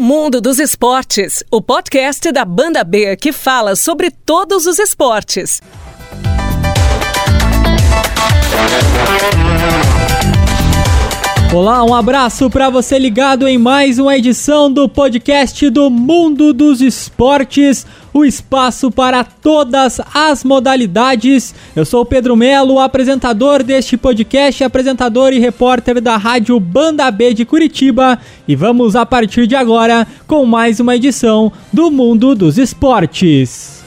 Mundo dos Esportes, o podcast da Banda B que fala sobre todos os esportes. Olá, um abraço para você ligado em mais uma edição do podcast do Mundo dos Esportes, o espaço para todas as modalidades. Eu sou Pedro Melo, apresentador deste podcast, apresentador e repórter da Rádio Banda B de Curitiba, e vamos a partir de agora com mais uma edição do Mundo dos Esportes.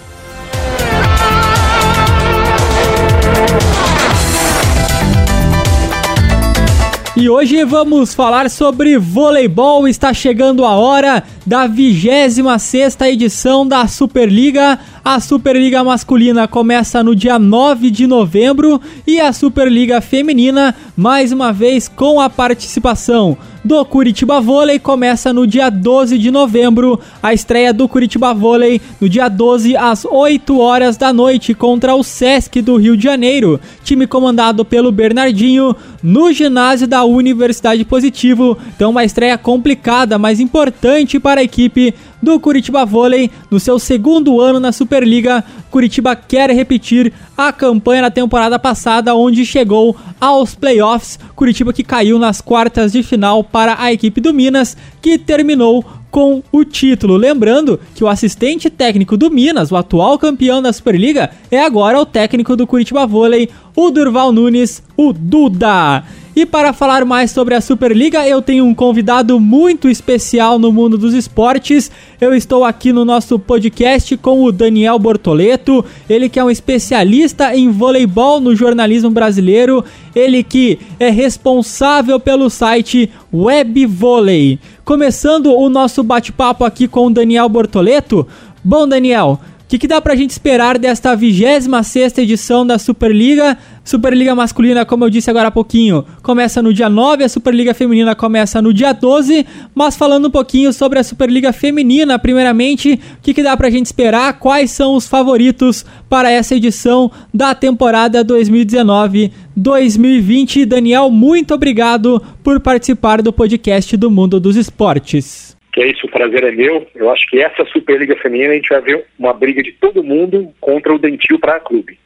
E hoje vamos falar sobre voleibol. Está chegando a hora da 26 edição da Superliga. A Superliga masculina começa no dia 9 de novembro e a Superliga feminina, mais uma vez com a participação do Curitiba Vôlei, começa no dia 12 de novembro. A estreia do Curitiba Vôlei no dia 12 às 8 horas da noite contra o Sesc do Rio de Janeiro, time comandado pelo Bernardinho no ginásio da Universidade Positivo. Então uma estreia complicada, mas importante para para a equipe do Curitiba Vôlei no seu segundo ano na Superliga. Curitiba quer repetir a campanha da temporada passada, onde chegou aos playoffs. Curitiba que caiu nas quartas de final para a equipe do Minas, que terminou com o título. Lembrando que o assistente técnico do Minas, o atual campeão da Superliga, é agora o técnico do Curitiba Vôlei, o Durval Nunes, o Duda. E para falar mais sobre a Superliga, eu tenho um convidado muito especial no mundo dos esportes. Eu estou aqui no nosso podcast com o Daniel Bortoleto, ele que é um especialista em voleibol no jornalismo brasileiro, ele que é responsável pelo site Web Volley. Começando o nosso bate-papo aqui com o Daniel Bortoleto. Bom, Daniel, que, que dá pra gente esperar desta 26 edição da Superliga? Superliga masculina, como eu disse agora há pouquinho, começa no dia 9, a Superliga feminina começa no dia 12. Mas falando um pouquinho sobre a Superliga feminina, primeiramente, o que, que dá pra gente esperar? Quais são os favoritos para essa edição da temporada 2019-2020? Daniel, muito obrigado por participar do podcast do Mundo dos Esportes que é isso, o prazer é meu. Eu acho que essa Superliga Feminina a gente vai ver uma briga de todo mundo contra o Dentil para Clube.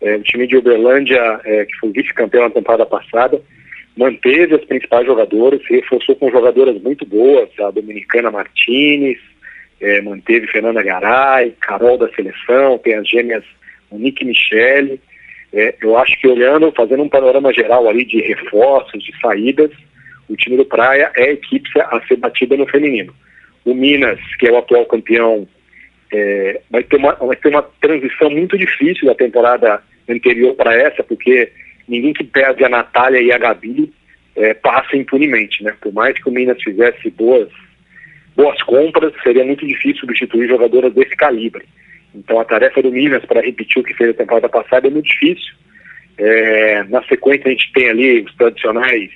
É, o time de Uberlândia, é, que foi vice-campeão na temporada passada, manteve as principais jogadoras, reforçou com jogadoras muito boas, a Dominicana Martinez, é, manteve Fernanda Garay, Carol da Seleção, tem as gêmeas Monique Michele. É, eu acho que olhando, fazendo um panorama geral ali de reforços, de saídas, o time do Praia é a equipe a ser batida no feminino. O Minas, que é o atual campeão, é, vai, ter uma, vai ter uma transição muito difícil da temporada anterior para essa, porque ninguém que perde a Natália e a Gabi é, passa impunemente, né? Por mais que o Minas fizesse boas, boas compras, seria muito difícil substituir jogadoras desse calibre. Então a tarefa do Minas para repetir o que fez a temporada passada é muito difícil. É, na sequência a gente tem ali os tradicionais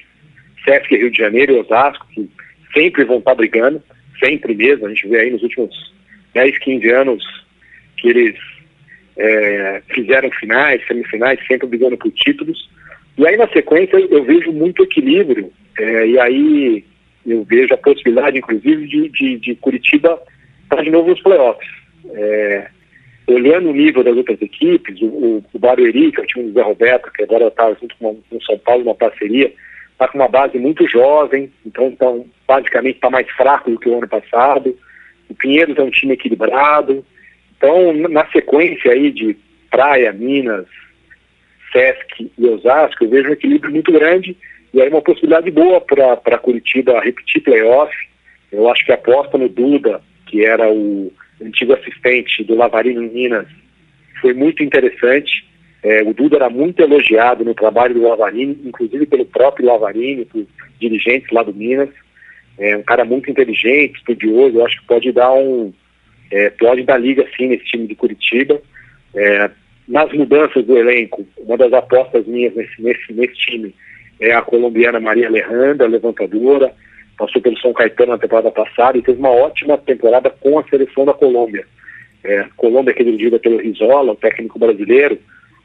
Sesc Rio de Janeiro e Osasco, que sempre vão estar brigando, sempre mesmo. A gente vê aí nos últimos 10, 15 anos que eles é, fizeram finais, semifinais, sempre brigando por títulos. E aí na sequência eu vejo muito equilíbrio, é, e aí eu vejo a possibilidade, inclusive, de, de, de Curitiba estar de novo nos playoffs. É, olhando o nível das outras equipes, o, o, Barueri, que é o time do Zé Roberto, que agora está junto com o São Paulo, uma parceria, está com uma base muito jovem, então, então basicamente está mais fraco do que o ano passado. O Pinheiros é um time equilibrado. Então, na sequência aí de Praia, Minas, Sesc e Osasco, eu vejo um equilíbrio muito grande e aí uma possibilidade boa para Curitiba repetir playoff. Eu acho que a aposta no Duda, que era o antigo assistente do Lavarino em Minas, foi muito interessante. É, o Duda era muito elogiado no trabalho do Lavarini, inclusive pelo próprio Lavarini, por dirigentes lá do Minas. É um cara muito inteligente, estudioso, eu acho que pode dar um. É, pode dar liga sim nesse time de Curitiba. É, nas mudanças do elenco, uma das apostas minhas nesse, nesse, nesse time é a colombiana Maria Alejandra, levantadora, passou pelo São Caetano na temporada passada e teve uma ótima temporada com a seleção da Colômbia. É, Colômbia que é dirigida pelo Rizola, o técnico brasileiro,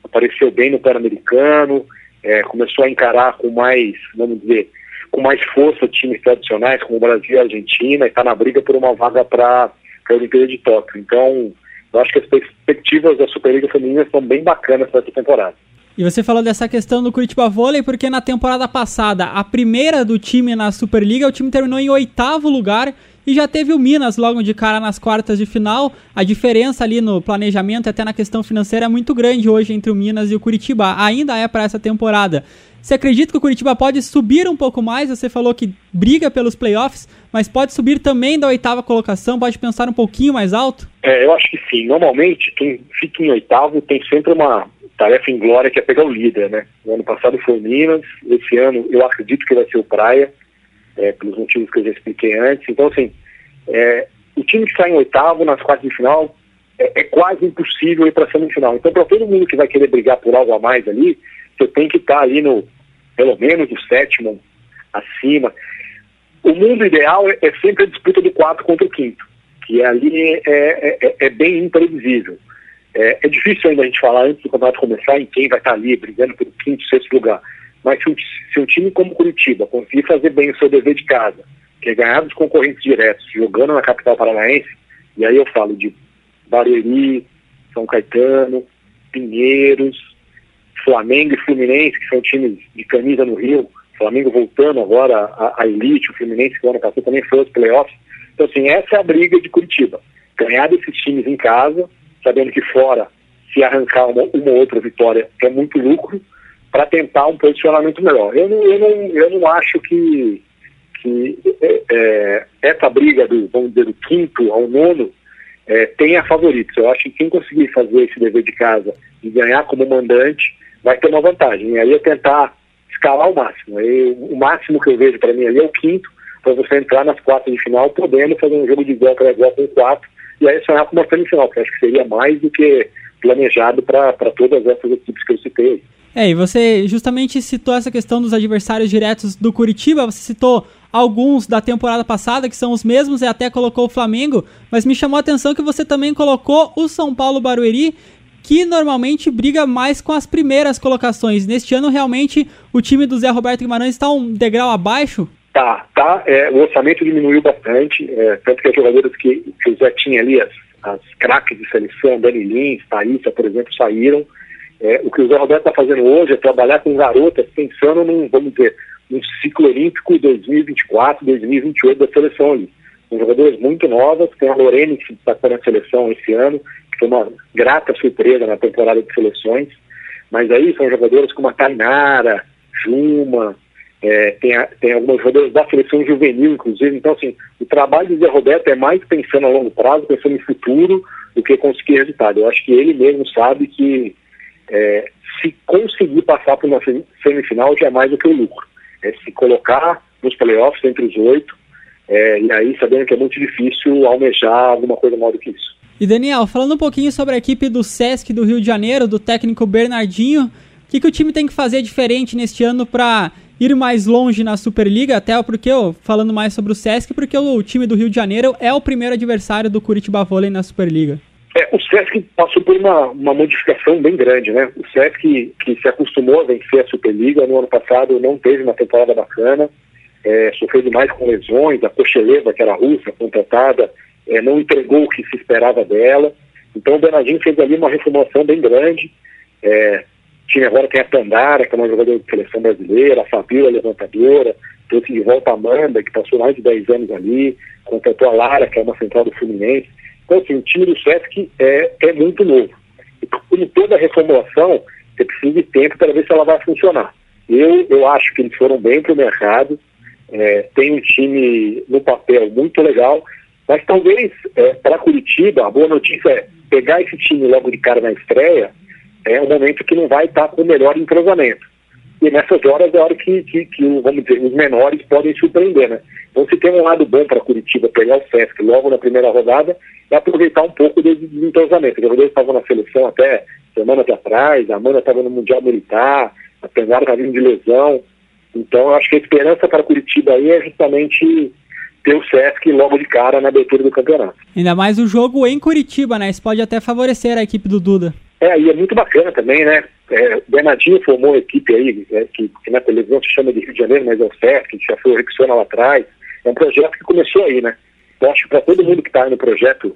apareceu bem no Pan-Americano, é, começou a encarar com mais, vamos dizer, com mais força times tradicionais como o Brasil e a Argentina, e está na briga por uma vaga para a Olimpíada de Tóquio. Então, eu acho que as perspectivas da Superliga Feminina são bem bacanas para essa temporada. E você falou dessa questão do Curitiba Vôlei, porque na temporada passada, a primeira do time na Superliga, o time terminou em oitavo lugar e já teve o Minas logo de cara nas quartas de final. A diferença ali no planejamento, até na questão financeira, é muito grande hoje entre o Minas e o Curitiba. Ainda é para essa temporada. Você acredita que o Curitiba pode subir um pouco mais? Você falou que briga pelos playoffs, mas pode subir também da oitava colocação? Pode pensar um pouquinho mais alto? É, eu acho que sim. Normalmente, quem fica em oitavo tem sempre uma tarefa em glória que é pegar o líder, né? No ano passado foi o Minas, esse ano eu acredito que vai ser o Praia, é, pelos motivos que eu já expliquei antes. Então, assim, é, o time que está em oitavo nas quartas de final é, é quase impossível ir para a semifinal. Então, para todo mundo que vai querer brigar por algo a mais ali, você tem que estar tá ali no, pelo menos o sétimo, acima. O mundo ideal é, é sempre a disputa do quarto contra o quinto, que ali é, é, é, é bem imprevisível. É, é, difícil ainda a gente falar antes do campeonato começar em quem vai estar ali brigando pelo quinto, sexto lugar. Mas se um, se um time como Curitiba conseguir fazer bem o seu dever de casa, que é ganhar dos concorrentes diretos, jogando na capital paranaense, e aí eu falo de Barueri, São Caetano, Pinheiros, Flamengo e Fluminense, que são times de camisa no Rio, Flamengo voltando agora à, elite, o Fluminense que o ano passado também foi aos playoffs. Então, assim, essa é a briga de Curitiba. Ganhar desses times em casa, sabendo que fora, se arrancar uma, uma outra vitória, é muito lucro, para tentar um posicionamento melhor. Eu não, eu não, eu não acho que, que é, é, essa briga do, vamos dizer, do quinto ao nono é, tenha favoritos. Eu acho que quem conseguir fazer esse dever de casa e ganhar como mandante vai ter uma vantagem. E aí é tentar escalar o máximo. Aí, o máximo que eu vejo para mim ali é o quinto, para você entrar nas quartas de final, podendo fazer um jogo de igual para igual com quatro, e aí sonhar com uma semifinal, que acho que seria mais do que planejado para todas essas equipes que eu citei. É, e você justamente citou essa questão dos adversários diretos do Curitiba, você citou alguns da temporada passada, que são os mesmos, e até colocou o Flamengo, mas me chamou a atenção que você também colocou o São Paulo Barueri, que normalmente briga mais com as primeiras colocações. Neste ano, realmente, o time do Zé Roberto Guimarães está um degrau abaixo? Tá, tá. É, o orçamento diminuiu bastante, é, tanto que as jogadoras que, que o Zé tinha ali, as, as craques de seleção, Dani Lins, Thaísa, por exemplo, saíram. É, o que o Zé Roberto está fazendo hoje é trabalhar com garotas pensando num, vamos dizer, num ciclo olímpico 2024, 2028 da seleção ali. São jogadoras muito novas, tem a Lorene que está na seleção esse ano, que foi uma grata surpresa na temporada de seleções, mas aí são jogadoras como a Tainara, Juma, é, tem, tem algumas jogadoras da seleção juvenil, inclusive. Então, assim, o trabalho do Zé Roberto é mais pensando a longo prazo, pensando no futuro, do que conseguir resultado. Eu acho que ele mesmo sabe que é, se conseguir passar para uma semifinal já é mais do que o lucro. É se colocar nos playoffs entre os oito, é, e aí sabendo que é muito difícil almejar alguma coisa maior do que isso. E Daniel, falando um pouquinho sobre a equipe do Sesc do Rio de Janeiro, do técnico Bernardinho, o que, que o time tem que fazer diferente neste ano para ir mais longe na Superliga, até porque, eu, falando mais sobre o Sesc, porque o time do Rio de Janeiro é o primeiro adversário do Curitiba Vôlei na Superliga. É, o Sesc passou por uma, uma modificação bem grande, né? O Sesc, que se acostumou a vencer a Superliga, no ano passado não teve uma temporada bacana, é, sofreu demais com lesões, a Cocheleva, que era russa, contratada, é, não entregou o que se esperava dela. Então o Bernardinho fez ali uma reformulação bem grande, é, tinha agora tem a Tandara, que é uma jogadora de seleção brasileira, a Fabíola, levantadora, trouxe de volta a Amanda, que passou mais de 10 anos ali, contratou a Lara, que é uma central do Fluminense. Então, assim, o time do Sesc é, é muito novo. E como toda reformulação, você precisa de tempo para ver se ela vai funcionar. Eu, eu acho que eles foram bem para o mercado, é, tem um time no papel muito legal, mas talvez é, para Curitiba, a boa notícia é pegar esse time logo de cara na estreia é um momento que não vai estar com o melhor entrosamento. E nessas horas é a hora que, que, que, vamos dizer, os menores podem surpreender, né? Então, se tem um lado bom para Curitiba pegar o Sesc logo na primeira rodada, é aproveitar um pouco desse desentrosamento. Os jogadores estavam na seleção até semanas atrás, a Amanda estava no Mundial Militar, a Penara estava vindo de lesão. Então, eu acho que a esperança para Curitiba aí é justamente ter o Sesc logo de cara na abertura do campeonato. Ainda mais o jogo em Curitiba, né? Isso pode até favorecer a equipe do Duda. É, e é muito bacana também, né? É, Bernardinho formou uma equipe aí, é, que, que, na televisão se chama de Rio de Janeiro, mas é o CERF, que já foi o Rexona lá atrás. É um projeto que começou aí, né? Eu acho que para todo mundo que está no projeto,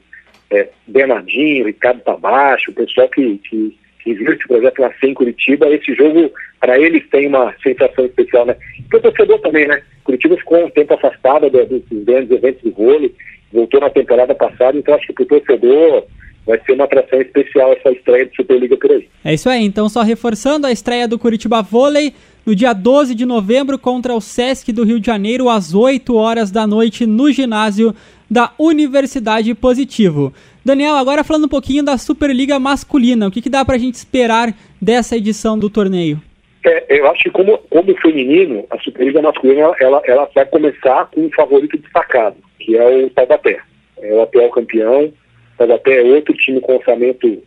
é, Bernardinho, Ricardo Tabacho, o pessoal que, que, que viu esse projeto nascer em Curitiba, esse jogo, para eles, tem uma sensação especial, né? E para o torcedor também, né? Curitiba ficou um tempo afastada dos grandes eventos de vôlei, voltou na temporada passada, então acho que para o torcedor vai ser uma atração especial essa estreia de Superliga por aí. É isso aí, então só reforçando a estreia do Curitiba Vôlei no dia 12 de novembro contra o Sesc do Rio de Janeiro às 8 horas da noite no ginásio da Universidade Positivo. Daniel, agora falando um pouquinho da Superliga masculina, o que, que dá para a gente esperar dessa edição do torneio? É, eu acho que como, como feminino, a Superliga masculina ela, ela vai começar com um favorito destacado, que é o Taubaté. É o atual campeão, mas até outro time com orçamento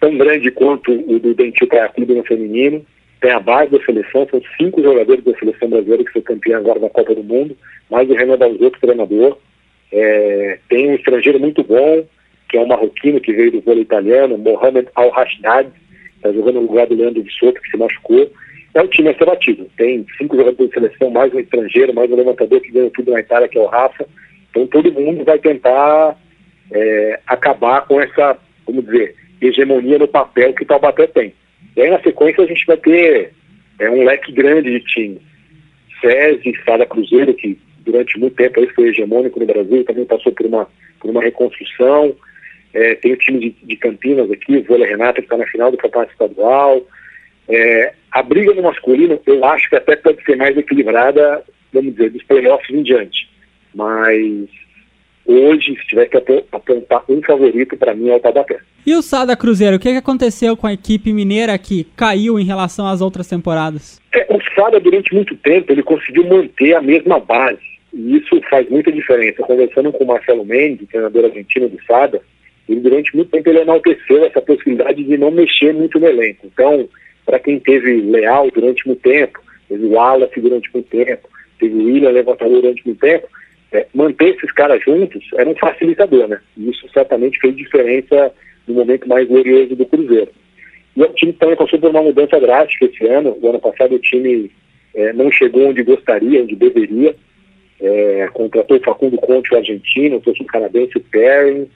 tão grande quanto o do Dentil Praia Clube no feminino. Tem a base da seleção, são cinco jogadores da seleção brasileira que foi campeão agora da Copa do Mundo, mais o Renan Dalzotto, treinador. É, tem um estrangeiro muito bom, que é um marroquino que veio do vôlei italiano, Mohamed Al-Hashdad, está jogando no lugar do Leandro de Soto, que se machucou. É um time a ser batido. Tem cinco jogadores de seleção, mais um estrangeiro, mais um levantador que ganha tudo na Itália, que é o Rafa. Então todo mundo vai tentar é, acabar com essa, vamos dizer, hegemonia no papel que Taubaté tem. E aí, na sequência, a gente vai ter é, um leque grande de times. SESI, Sada Cruzeiro, que durante muito tempo aí foi hegemônico no Brasil, também passou por uma, por uma reconstrução. É, tem o time de, de Campinas aqui, o Vôlei Renata, que está na final do Campeonato Estadual. É, a briga no masculino, eu acho que até pode ser mais equilibrada, vamos dizer, dos playoffs em diante. Mas hoje, se tiver que apontar um favorito, para mim é o Taubaté. E o Sada Cruzeiro, o que, aconteceu com a equipe mineira que caiu em relação às outras temporadas? É, o Sada, durante muito tempo, ele conseguiu manter a mesma base. E isso faz muita diferença. Conversando com o Marcelo Mendes, treinador argentino do Sada, ele durante muito tempo ele enalteceu essa possibilidade de não mexer muito no elenco. Então, para quem teve Leal durante muito tempo, teve o Wallace durante muito tempo, teve o William levantador durante muito tempo, é, manter esses caras juntos era um facilitador, né? E isso certamente fez diferença no momento mais glorioso do Cruzeiro. E o time também passou por uma mudança drástica esse ano. O ano passado o time é, não chegou onde gostaria, onde deveria. É, contratou o Facundo Conte, o argentino, trouxe o canadense, o Perrin,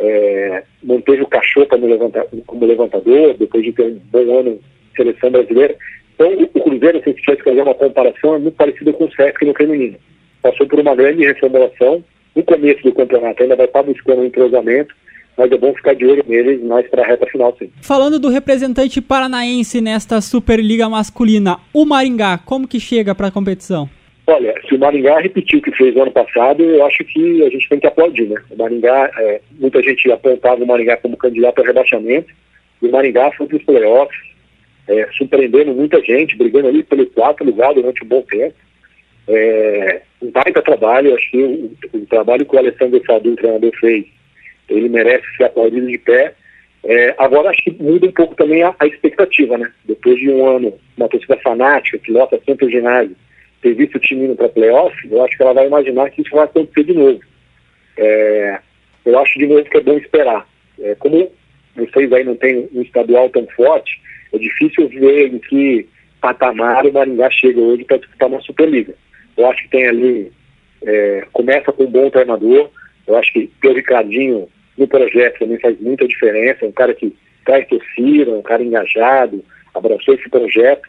é, manteve o Cachorro como, levanta, como levantador, depois de ter um bom ano seleção brasileira. Então, o Cruzeiro, se a gente tivesse fazer uma comparação, é muito parecido com o Sesc no feminino passou por uma grande reformulação. No começo do campeonato ainda vai estar buscando um entrosamento, mas é bom ficar de olho neles mais para a reta final, sim. Falando do representante paranaense nesta Superliga masculina, o Maringá, como que chega para a competição? Olha, se o Maringá repetiu o que fez no ano passado, eu acho que a gente tem que aplaudir, né? O Maringá, é, muita gente apontava o Maringá como candidato a rebaixamento, e o Maringá foi para os playoffs, é, surpreendendo muita gente, brigando ali pelo quarto lugar durante um bom tempo. É, um baita trabalho, acho que o, o trabalho que o Alessandro Sadu, o treinador, fez, ele merece ser aplaudido de pé. É, agora acho que muda um pouco também a, a, expectativa, né? Depois de um ano, uma torcida fanática, que lota sempre o ginásio, ter visto o time indo para playoff, eu acho que ela vai imaginar que isso vai acontecer de novo. É, eu acho de novo que é bom esperar. É, como vocês aí não têm um estadual tão forte, é difícil ver em que patamar o Maringá chega hoje para disputar uma Superliga. Eu acho que tem ali, é, começa com um bom treinador, eu acho que ter o Ricardinho no projeto também faz muita diferença, um cara que traz torcida, um cara engajado, abraçou esse projeto,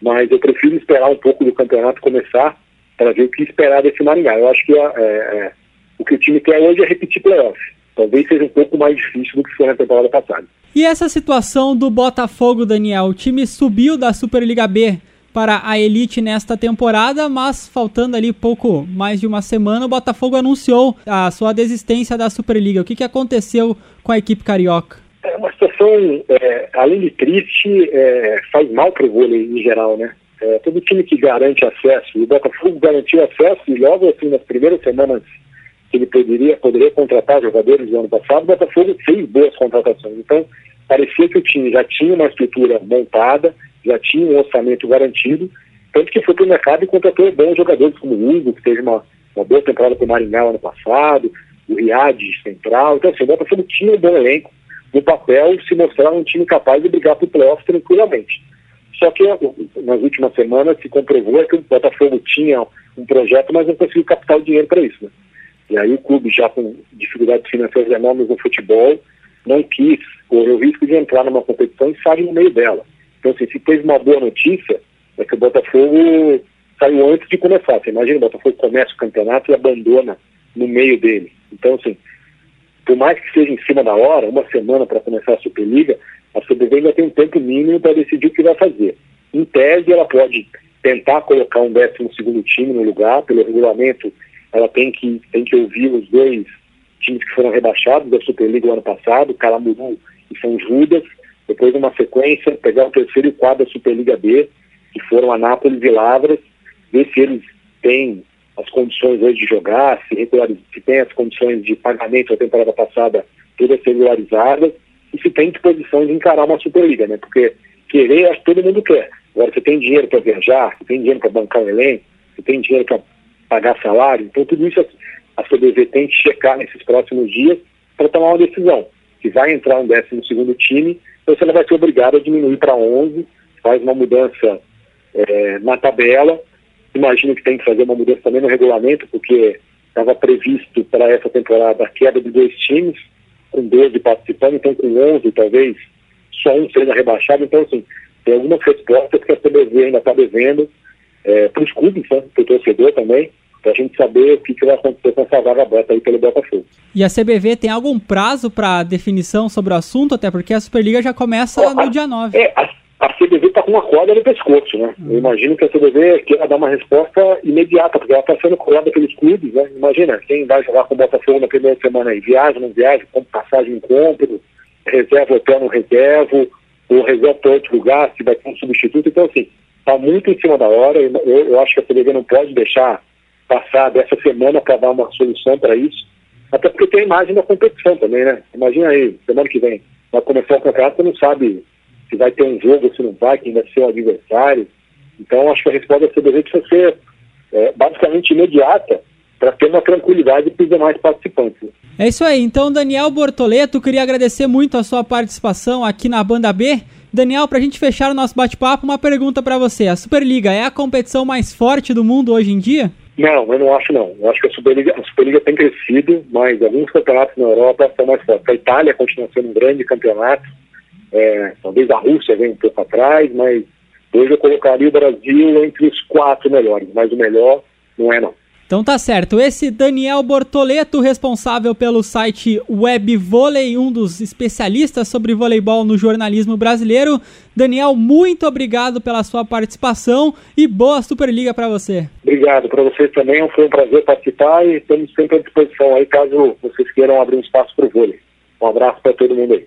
mas eu prefiro esperar um pouco do campeonato começar para ver o que esperar desse Maringá. Eu acho que é, é, o que o time quer hoje é repetir playoff. Talvez seja um pouco mais difícil do que foi na temporada passada. E essa situação do Botafogo, Daniel? O time subiu da Superliga B para a elite nesta temporada, mas faltando ali pouco mais de uma semana, o Botafogo anunciou a sua desistência da Superliga. O que, que aconteceu com a equipe carioca? É uma situação, é, além de triste, é, faz mal para o vôlei em geral, né? É, todo time que garante acesso, o Botafogo garantiu acesso e logo assim nas primeiras semanas que ele poderia, poderia contratar jogadores do ano passado, o Botafogo fez boas contratações. Então, parecia que o time já tinha uma estrutura montada, já tinha um orçamento garantido, tanto que foi para o mercado e contratou bons jogadores como o Hugo, que teve uma, uma boa temporada para o Maringá ano passado, o Riad Central. Então, assim, o Botafogo tinha um bom elenco, no papel, se mostrar um time capaz de brigar para o playoff tranquilamente. Só que nas últimas semanas se comprovou que o Botafogo tinha um projeto, mas não conseguiu captar o dinheiro para isso. Né? E aí o clube, já com dificuldades financeiras enormes no futebol, não quis correr o risco de entrar numa competição e sair no meio dela. Então, assim, se teve uma boa notícia, é que o Botafogo saiu antes de começar. Você imagina, o Botafogo começa o campeonato e abandona no meio dele. Então, assim, por mais que seja em cima da hora, uma semana para começar a Superliga, a CBV ainda tem um tempo mínimo para decidir o que vai fazer. Em tese, ela pode tentar colocar um 12 segundo time no lugar, pelo regulamento, ela tem que, tem que ouvir os dois times que foram rebaixados da Superliga no ano passado, Calamuru e São Judas, depois uma sequência, pegar o terceiro e o quarto da Superliga B, que foram Anápolis e Lavras, ver se eles têm as condições hoje de jogar, se, se tem as condições de pagamento da temporada passada todas regularizadas, e se tem disposição de encarar uma Superliga, né? Porque querer, acho que todo mundo quer. Agora, você tem dinheiro para viajar, você tem dinheiro para bancar o elenco, você tem dinheiro para pagar salário, então tudo isso a CBV tem que checar nesses próximos dias para tomar uma decisão. Se vai entrar um décimo segundo time, se ela vai ser obrigada a diminuir para 11, faz uma mudança é, na tabela. Imagino que tem que fazer uma mudança também no regulamento, porque estava previsto para essa temporada a queda de dois times, com 12 participando, então com 11 talvez só um seja rebaixado. Então, assim, tem algumas respostas que a CBV ainda está devendo é, para os clubes, né, para o torcedor também, para a gente saber o que, que vai acontecer com essa vaga aberta aí pelo Botafogo. E a CBV tem algum prazo para definição sobre o assunto, até porque a Superliga já começa é, no a, dia 9? É, a, a CBV está com uma corda no pescoço, né? Hum. Eu imagino que a CBV queira dar uma resposta imediata, porque ela está sendo cobrada pelos clubes, né? Imagina, quem vai jogar com o Botafogo na primeira semana aí, viaja, não viaja, compra passagem, em compro, reserva hotel, não reserva, ou reserva para outro lugar, se vai ter um substituto. Então, assim, está muito em cima da hora. Eu, eu acho que a CBV não pode deixar passar dessa semana para uma solução para isso. Até porque tem a imagem da competição também, né? Imagina aí, semana que vem, vai começar o campeonato, você não sabe se vai ter um jogo, se não vai, quem vai ser o adversário. Então, acho que a resposta da CBV precisa ser é, basicamente imediata para ter uma tranquilidade para os demais participantes. É isso aí. Então, Daniel Bortoleto, queria agradecer muito a sua participação aqui na Banda B. Daniel, para a gente fechar o nosso bate-papo, uma pergunta para você. A Superliga é a competição mais forte do mundo hoje em dia? Não, eu não acho não. Eu acho que a Superliga, a Superliga tem crescido, mas alguns campeonatos na Europa são mais fortes. A Itália continua sendo um grande campeonato. É, talvez a Rússia venha um pouco atrás, mas hoje eu colocaria o Brasil entre os quatro melhores, mas o melhor não é não. Então tá certo. Esse Daniel Bortoleto, responsável pelo site Web Volley, um dos especialistas sobre voleibol no jornalismo brasileiro. Daniel, muito obrigado pela sua participação e boa Superliga para você. Obrigado para vocês também. Foi um prazer participar e estamos sempre à disposição aí caso vocês queiram abrir um espaço para o vôlei. Um abraço para todo mundo aí.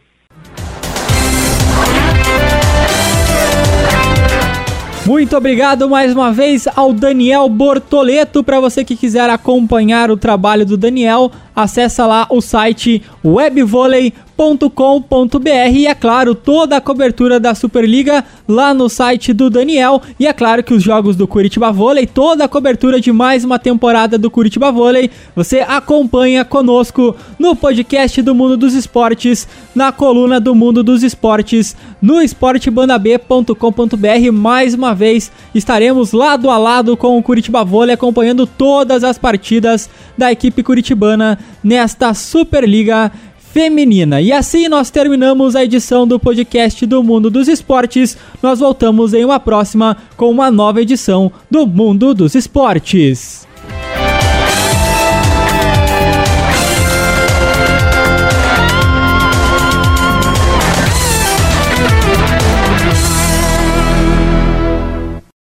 Muito obrigado mais uma vez ao Daniel Bortoleto. Para você que quiser acompanhar o trabalho do Daniel, acessa lá o site webvolley.com com.br e é claro, toda a cobertura da Superliga lá no site do Daniel e é claro que os jogos do Curitiba Vôlei, toda a cobertura de mais uma temporada do Curitiba Vôlei, você acompanha conosco no podcast do Mundo dos Esportes, na coluna do Mundo dos Esportes, no esportebandab.com.br. Mais uma vez estaremos lado a lado com o Curitiba Vôlei acompanhando todas as partidas da equipe curitibana nesta Superliga feminina. E assim nós terminamos a edição do podcast do Mundo dos Esportes. Nós voltamos em uma próxima com uma nova edição do Mundo dos Esportes.